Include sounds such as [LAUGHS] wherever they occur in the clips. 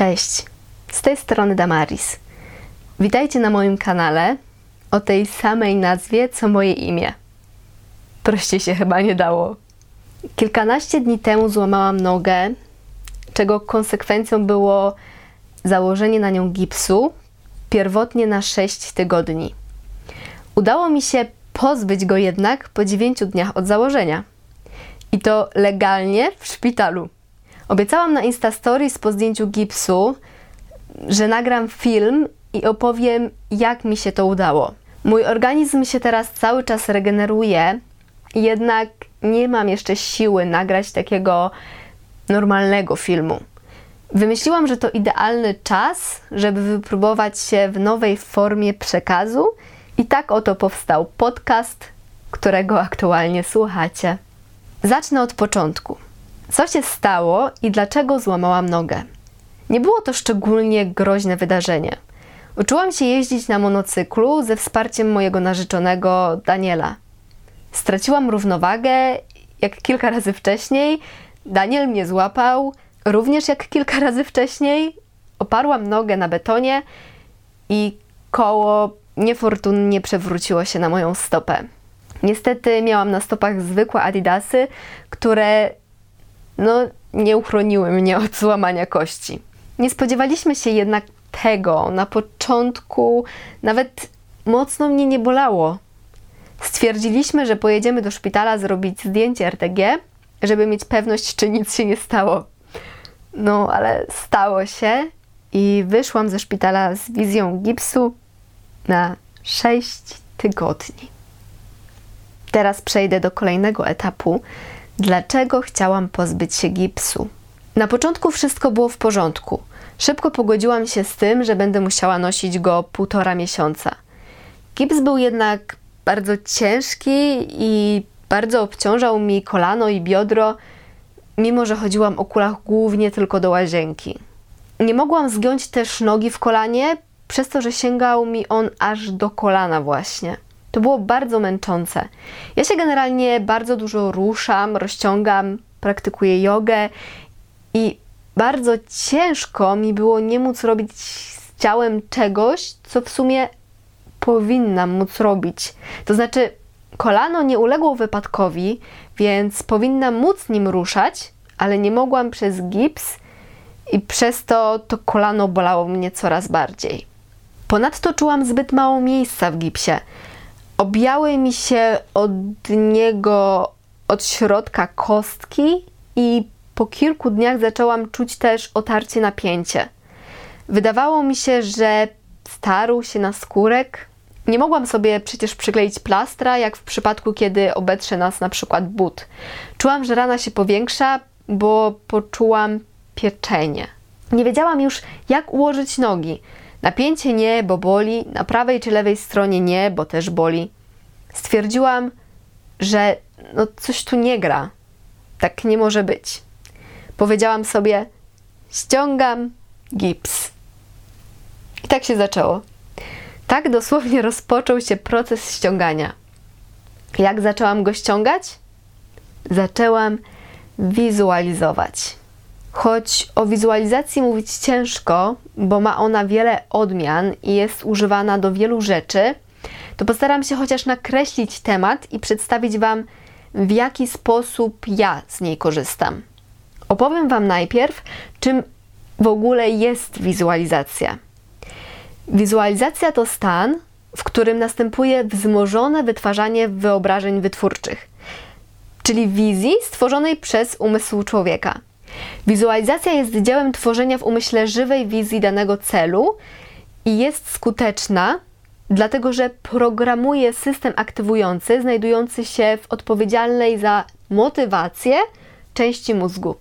Cześć, z tej strony Damaris. Witajcie na moim kanale o tej samej nazwie co moje imię. Prościej się chyba nie dało. Kilkanaście dni temu złamałam nogę, czego konsekwencją było założenie na nią gipsu, pierwotnie na 6 tygodni. Udało mi się pozbyć go jednak po 9 dniach od założenia. I to legalnie w szpitalu. Obiecałam na Insta Stories po zdjęciu gipsu, że nagram film i opowiem, jak mi się to udało. Mój organizm się teraz cały czas regeneruje, jednak nie mam jeszcze siły nagrać takiego normalnego filmu. Wymyśliłam, że to idealny czas, żeby wypróbować się w nowej formie przekazu, i tak oto powstał podcast, którego aktualnie słuchacie. Zacznę od początku. Co się stało i dlaczego złamałam nogę? Nie było to szczególnie groźne wydarzenie. Uczyłam się jeździć na monocyklu ze wsparciem mojego narzeczonego Daniela. Straciłam równowagę, jak kilka razy wcześniej. Daniel mnie złapał, również jak kilka razy wcześniej. Oparłam nogę na betonie i koło niefortunnie przewróciło się na moją stopę. Niestety miałam na stopach zwykłe adidasy, które no, nie uchroniły mnie od złamania kości. Nie spodziewaliśmy się jednak tego. Na początku nawet mocno mnie nie bolało. Stwierdziliśmy, że pojedziemy do szpitala zrobić zdjęcie RTG, żeby mieć pewność, czy nic się nie stało. No, ale stało się i wyszłam ze szpitala z wizją gipsu na 6 tygodni. Teraz przejdę do kolejnego etapu. Dlaczego chciałam pozbyć się gipsu? Na początku wszystko było w porządku. Szybko pogodziłam się z tym, że będę musiała nosić go półtora miesiąca. Gips był jednak bardzo ciężki i bardzo obciążał mi kolano i biodro, mimo że chodziłam o kulach głównie tylko do łazienki. Nie mogłam zgiąć też nogi w kolanie, przez to, że sięgał mi on aż do kolana właśnie. To było bardzo męczące. Ja się generalnie bardzo dużo ruszam, rozciągam, praktykuję jogę i bardzo ciężko mi było nie móc robić z ciałem czegoś, co w sumie powinnam móc robić. To znaczy, kolano nie uległo wypadkowi, więc powinnam móc nim ruszać, ale nie mogłam przez gips i przez to to kolano bolało mnie coraz bardziej. Ponadto czułam zbyt mało miejsca w gipsie. Objały mi się od niego od środka kostki i po kilku dniach zaczęłam czuć też otarcie napięcie. Wydawało mi się, że starł się na skórek. Nie mogłam sobie przecież przykleić plastra, jak w przypadku, kiedy obetrze nas na przykład but. Czułam, że rana się powiększa, bo poczułam pieczenie. Nie wiedziałam już, jak ułożyć nogi. Napięcie nie, bo boli, na prawej czy lewej stronie nie, bo też boli. Stwierdziłam, że no coś tu nie gra. Tak nie może być. Powiedziałam sobie: ściągam gips. I tak się zaczęło. Tak dosłownie [LAUGHS] rozpoczął się proces ściągania. Jak zaczęłam go ściągać? Zaczęłam wizualizować. Choć o wizualizacji mówić ciężko, bo ma ona wiele odmian i jest używana do wielu rzeczy, to postaram się chociaż nakreślić temat i przedstawić Wam, w jaki sposób ja z niej korzystam. Opowiem Wam najpierw, czym w ogóle jest wizualizacja. Wizualizacja to stan, w którym następuje wzmożone wytwarzanie wyobrażeń wytwórczych, czyli wizji stworzonej przez umysł człowieka. Wizualizacja jest dziełem tworzenia w umyśle żywej wizji danego celu i jest skuteczna, dlatego że programuje system aktywujący znajdujący się w odpowiedzialnej za motywację części mózgu.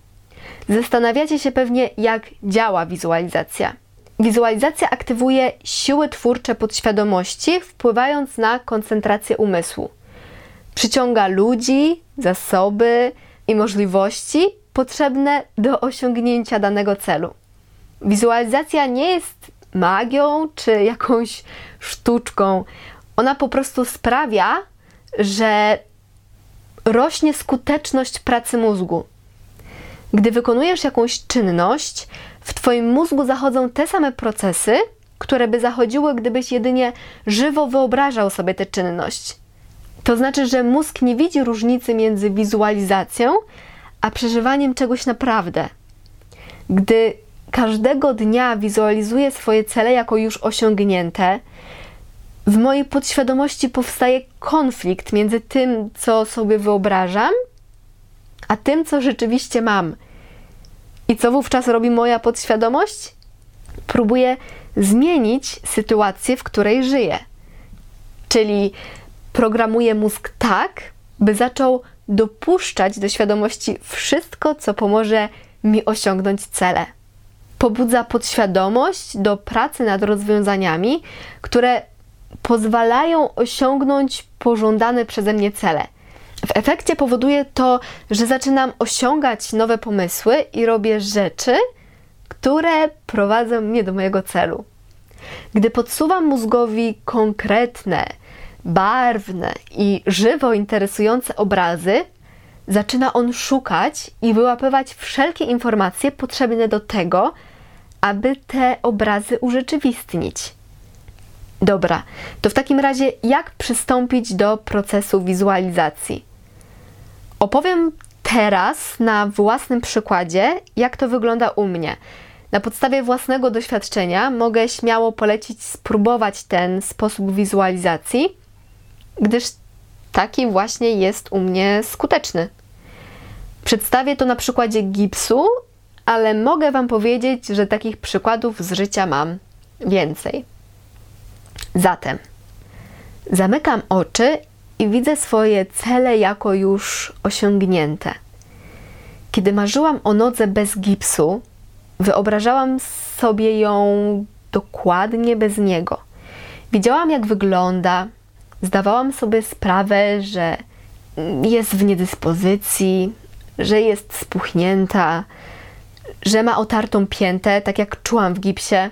Zastanawiacie się pewnie, jak działa wizualizacja. Wizualizacja aktywuje siły twórcze podświadomości, wpływając na koncentrację umysłu. Przyciąga ludzi, zasoby i możliwości potrzebne do osiągnięcia danego celu. Wizualizacja nie jest magią czy jakąś sztuczką. Ona po prostu sprawia, że rośnie skuteczność pracy mózgu. Gdy wykonujesz jakąś czynność, W Twoim mózgu zachodzą te same procesy, które by zachodziły, gdybyś jedynie żywo wyobrażał sobie tę czynność. To znaczy, że mózg nie widzi różnicy między wizualizacją a przeżywaniem czegoś naprawdę. Gdy każdego dnia wizualizuję swoje cele jako już osiągnięte, w mojej podświadomości powstaje konflikt między tym, co sobie wyobrażam, a tym, co rzeczywiście mam. I co wówczas robi moja podświadomość? Próbuje zmienić sytuację, w której żyję. Czyli programuje mózg tak, by zaczął dopuszczać do świadomości wszystko, co pomoże mi osiągnąć cele. Pobudza podświadomość do pracy nad rozwiązaniami, które pozwalają osiągnąć pożądane przeze mnie cele. W efekcie powoduje to, że zaczynam osiągać nowe pomysły i robię rzeczy, które prowadzą mnie do mojego celu. Gdy podsuwam mózgowi konkretne, barwne i żywo interesujące obrazy, zaczyna on szukać i wyłapywać wszelkie informacje potrzebne do tego, aby te obrazy urzeczywistnić. Dobra, to w takim razie jak przystąpić do procesu wizualizacji? Opowiem teraz na własnym przykładzie, jak to wygląda u mnie. Na podstawie własnego doświadczenia mogę śmiało polecić spróbować ten sposób wizualizacji, gdyż taki właśnie jest u mnie skuteczny. Przedstawię to na przykładzie gipsu, ale mogę Wam powiedzieć, że takich przykładów z życia mam więcej. Zatem zamykam oczy i widzę swoje cele jako już osiągnięte. Kiedy marzyłam o nodze bez gipsu, wyobrażałam sobie ją dokładnie bez niego. Widziałam, jak wygląda, zdawałam sobie sprawę, że jest w niedyspozycji, że jest spuchnięta, że ma otartą piętę, tak jak czułam w gipsie.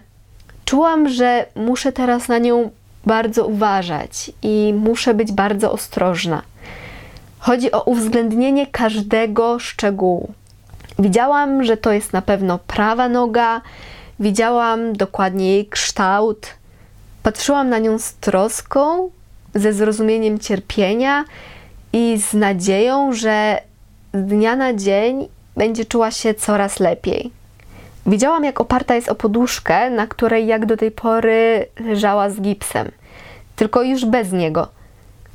Czułam, że muszę teraz na nią bardzo uważać i muszę być bardzo ostrożna. Chodzi o uwzględnienie każdego szczegółu. Widziałam, że to jest na pewno prawa noga, widziałam dokładnie jej kształt, patrzyłam na nią z troską, ze zrozumieniem cierpienia i z nadzieją, że z dnia na dzień będzie czuła się coraz lepiej. Widziałam, jak oparta jest o poduszkę, na której jak do tej pory leżała z gipsem, tylko już bez niego.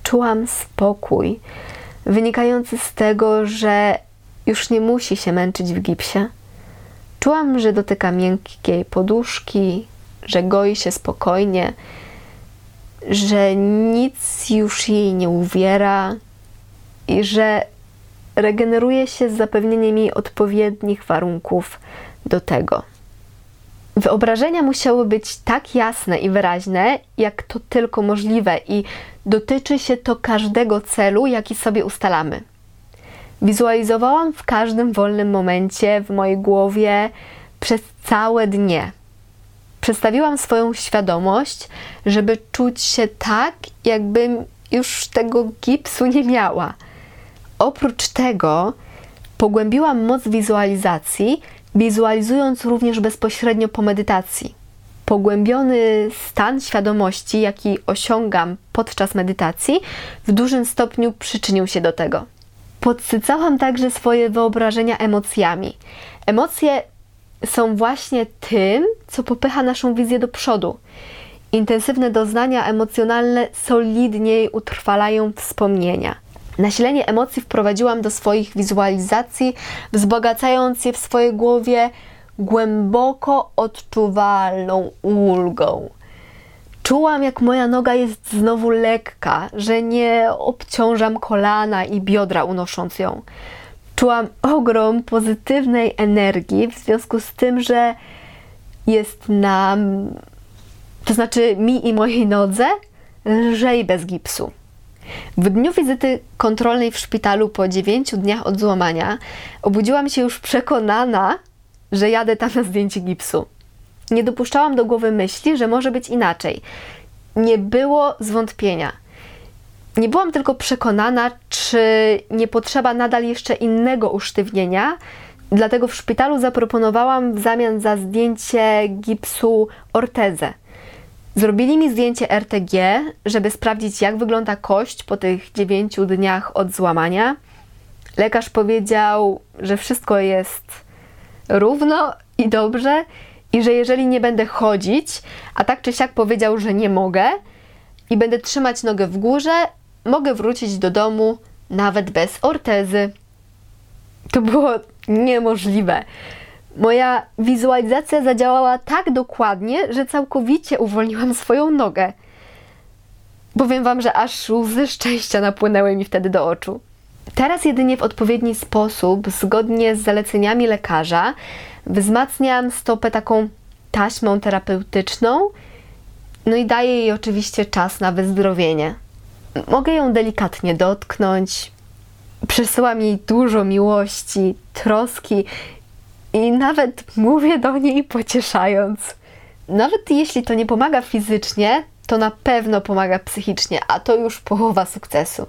Czułam spokój, wynikający z tego, że już nie musi się męczyć w gipsie. Czułam, że dotyka miękkiej poduszki, że goi się spokojnie, że nic już jej nie uwiera i że regeneruje się z zapewnieniem jej odpowiednich warunków do tego. Wyobrażenia musiały być tak jasne i wyraźne, jak to tylko możliwe, i dotyczy się to każdego celu, jaki sobie ustalamy. Wizualizowałam w każdym wolnym momencie w mojej głowie przez całe dnie. Przedstawiłam swoją świadomość, żeby czuć się tak, jakbym już tego gipsu nie miała. Oprócz tego pogłębiłam moc wizualizacji, wizualizując również bezpośrednio po medytacji. Pogłębiony stan świadomości, jaki osiągam podczas medytacji, w dużym stopniu przyczynił się do tego. Podsycałam także swoje wyobrażenia emocjami. Emocje są właśnie tym, co popycha naszą wizję do przodu. Intensywne doznania emocjonalne solidniej utrwalają wspomnienia. Nasilenie emocji wprowadziłam do swoich wizualizacji, wzbogacając je w swojej głowie głęboko odczuwalną ulgą. Czułam, jak moja noga jest znowu lekka, że nie obciążam kolana i biodra unosząc ją. Czułam ogrom pozytywnej energii w związku z tym, że jest nam, to znaczy mi i mojej nodze, lżej bez gipsu. W dniu wizyty kontrolnej w szpitalu po 9 dniach od złamania obudziłam się już przekonana, że jadę tam na zdjęcie gipsu. Nie dopuszczałam do głowy myśli, że może być inaczej. Nie było zwątpienia. Nie byłam tylko przekonana, czy nie potrzeba nadal jeszcze innego usztywnienia, Dlatego w szpitalu zaproponowałam w zamian za zdjęcie gipsu ortezę. Zrobili mi zdjęcie RTG, żeby sprawdzić, jak wygląda kość po tych 9 dniach od złamania. Lekarz powiedział, że wszystko jest równo i dobrze, i że jeżeli nie będę chodzić, a tak czy siak powiedział, że nie mogę, i będę trzymać nogę w górze, mogę wrócić do domu nawet bez ortezy. To było niemożlive. Moja wizualizacja zadziałała tak dokładnie, że całkowicie uwolniłam swoją nogę. Powiem Wam, że aż łzy szczęścia napłynęły mi wtedy do oczu. Teraz jedynie w odpowiedni sposób, zgodnie z zaleceniami lekarza, wzmacniam stopę taką taśmą terapeutyczną, no i daję jej oczywiście czas na wyzdrowienie. Mogę ją delikatnie dotknąć, przesyłam jej dużo miłości, troski i nawet mówię do niej pocieszając. Nawet jeśli to nie pomaga fizycznie, to na pewno pomaga psychicznie, a to już połowa sukcesu.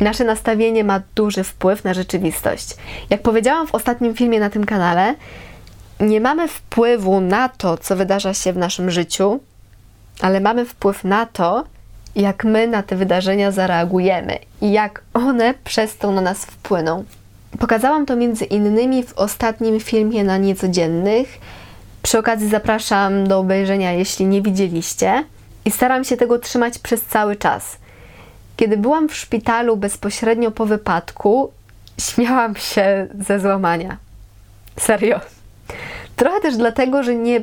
Nasze nastawienie ma duży wpływ na rzeczywistość. Jak powiedziałam w ostatnim filmie na tym kanale, nie mamy wpływu na to, co wydarza się w naszym życiu, ale mamy wpływ na to, jak my na te wydarzenia zareagujemy i jak one przez to na nas wpłyną. Pokazałam to między innymi w ostatnim filmie na niecodziennych. Przy okazji zapraszam do obejrzenia, jeśli nie widzieliście. I staram się tego trzymać przez cały czas. Kiedy byłam w szpitalu bezpośrednio po wypadku, śmiałam się ze złamania. Serio. Trochę też dlatego, że nie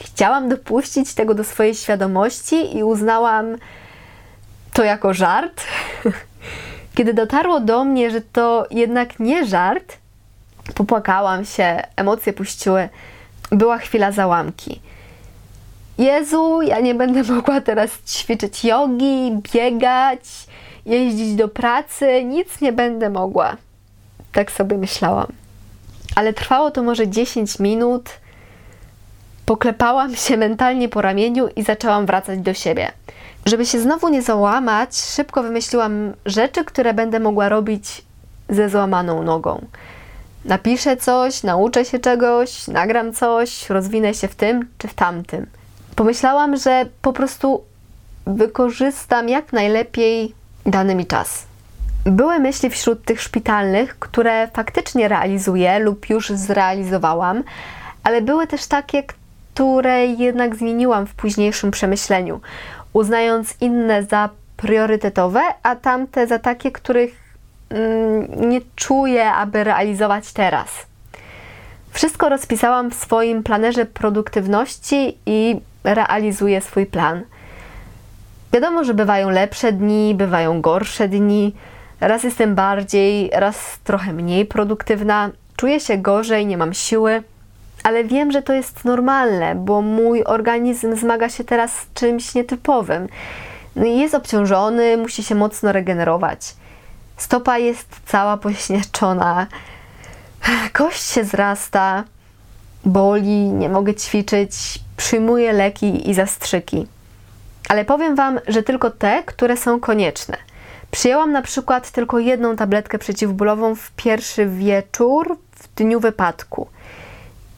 chciałam dopuścić tego do swojej świadomości i uznałam to jako żart. [LAUGHS] Kiedy dotarło do mnie, że to jednak nie żart, popłakałam się, emocje puściły. Była chwila załamki. Jezu, ja nie będę [LAUGHS] mogła teraz ćwiczyć jogi, biegać, jeździć do pracy, nic nie będę mogła. Tak sobie myślałam. Ale trwało to może 10 minut. Poklepałam się mentalnie po ramieniu i zaczęłam wracać do siebie. Żeby się znowu nie załamać, szybko wymyśliłam rzeczy, które będę mogła robić ze złamaną nogą. Napiszę coś, nauczę się czegoś, nagram coś, rozwinę się w tym czy w tamtym. Pomyślałam, że po prostu wykorzystam jak najlepiej dany mi czas. Były myśli wśród tych szpitalnych, które faktycznie realizuję lub już zrealizowałam, ale były też takie, które jednak zmieniłam w późniejszym przemyśleniu, uznając inne za priorytetowe, a tamte za takie, których mm, nie czuję, aby realizować teraz. Wszystko rozpisałam w swoim planerze produktywności i realizuję swój plan. Wiadomo, że bywają lepsze dni, bywają gorsze dni. Raz jestem bardziej, raz trochę mniej produktywna, czuję się gorzej, nie mam siły, ale wiem, że to jest normalne, bo mój organizm zmaga się teraz z czymś nietypowym. No jest obciążony, musi się mocno regenerować. Stopa jest cała pośnieczona, kość się zrasta, boli, nie mogę ćwiczyć, przyjmuję leki i zastrzyki. Ale powiem Wam, że tylko te, które są konieczne. Przyjęłam na przykład tylko jedną tabletkę przeciwbólową w pierwszy wieczór w dniu wypadku.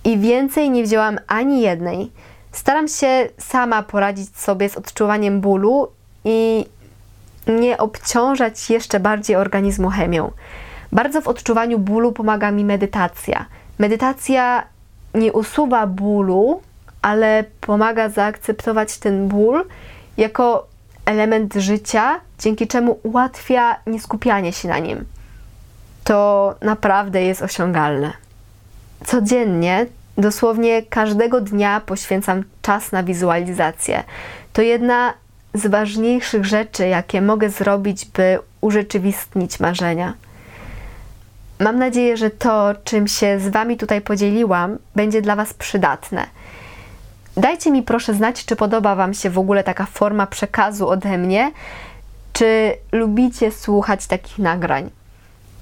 I więcej nie wzięłam ani jednej. Staram się sama poradzić sobie z odczuwaniem bólu i nie obciążać jeszcze bardziej organizmu chemią. Bardzo w odczuwaniu bólu pomaga mi medytacja. Medytacja nie usuwa bólu, ale pomaga zaakceptować ten ból jako element życia, dzięki czemu ułatwia nieskupianie się na nim. To naprawdę jest osiągalne. Codziennie, dosłownie każdego dnia poświęcam czas na wizualizację. To jedna z ważniejszych rzeczy, jakie mogę zrobić, by urzeczywistnić marzenia. Mam nadzieję, że to, czym się z Wami tutaj podzieliłam, będzie dla Was przydatne. Dajcie mi proszę znać, czy podoba Wam się w ogóle taka forma przekazu ode mnie, czy lubicie słuchać takich nagrań.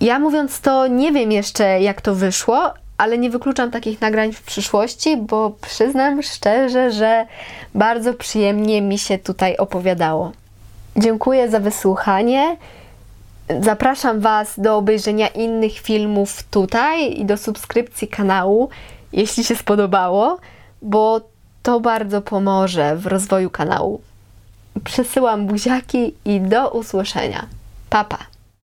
Ja mówiąc to, nie wiem jeszcze, jak to wyszło, ale nie wykluczam takich nagrań w przyszłości, bo przyznam szczerze, że bardzo przyjemnie mi się tutaj opowiadało. Dziękuję za wysłuchanie Zapraszam Was do obejrzenia innych filmów tutaj i do subskrypcji kanału, jeśli się spodobało, bo to bardzo pomoże w rozwoju kanału. Przesyłam buziaki i do usłyszenia. Papa.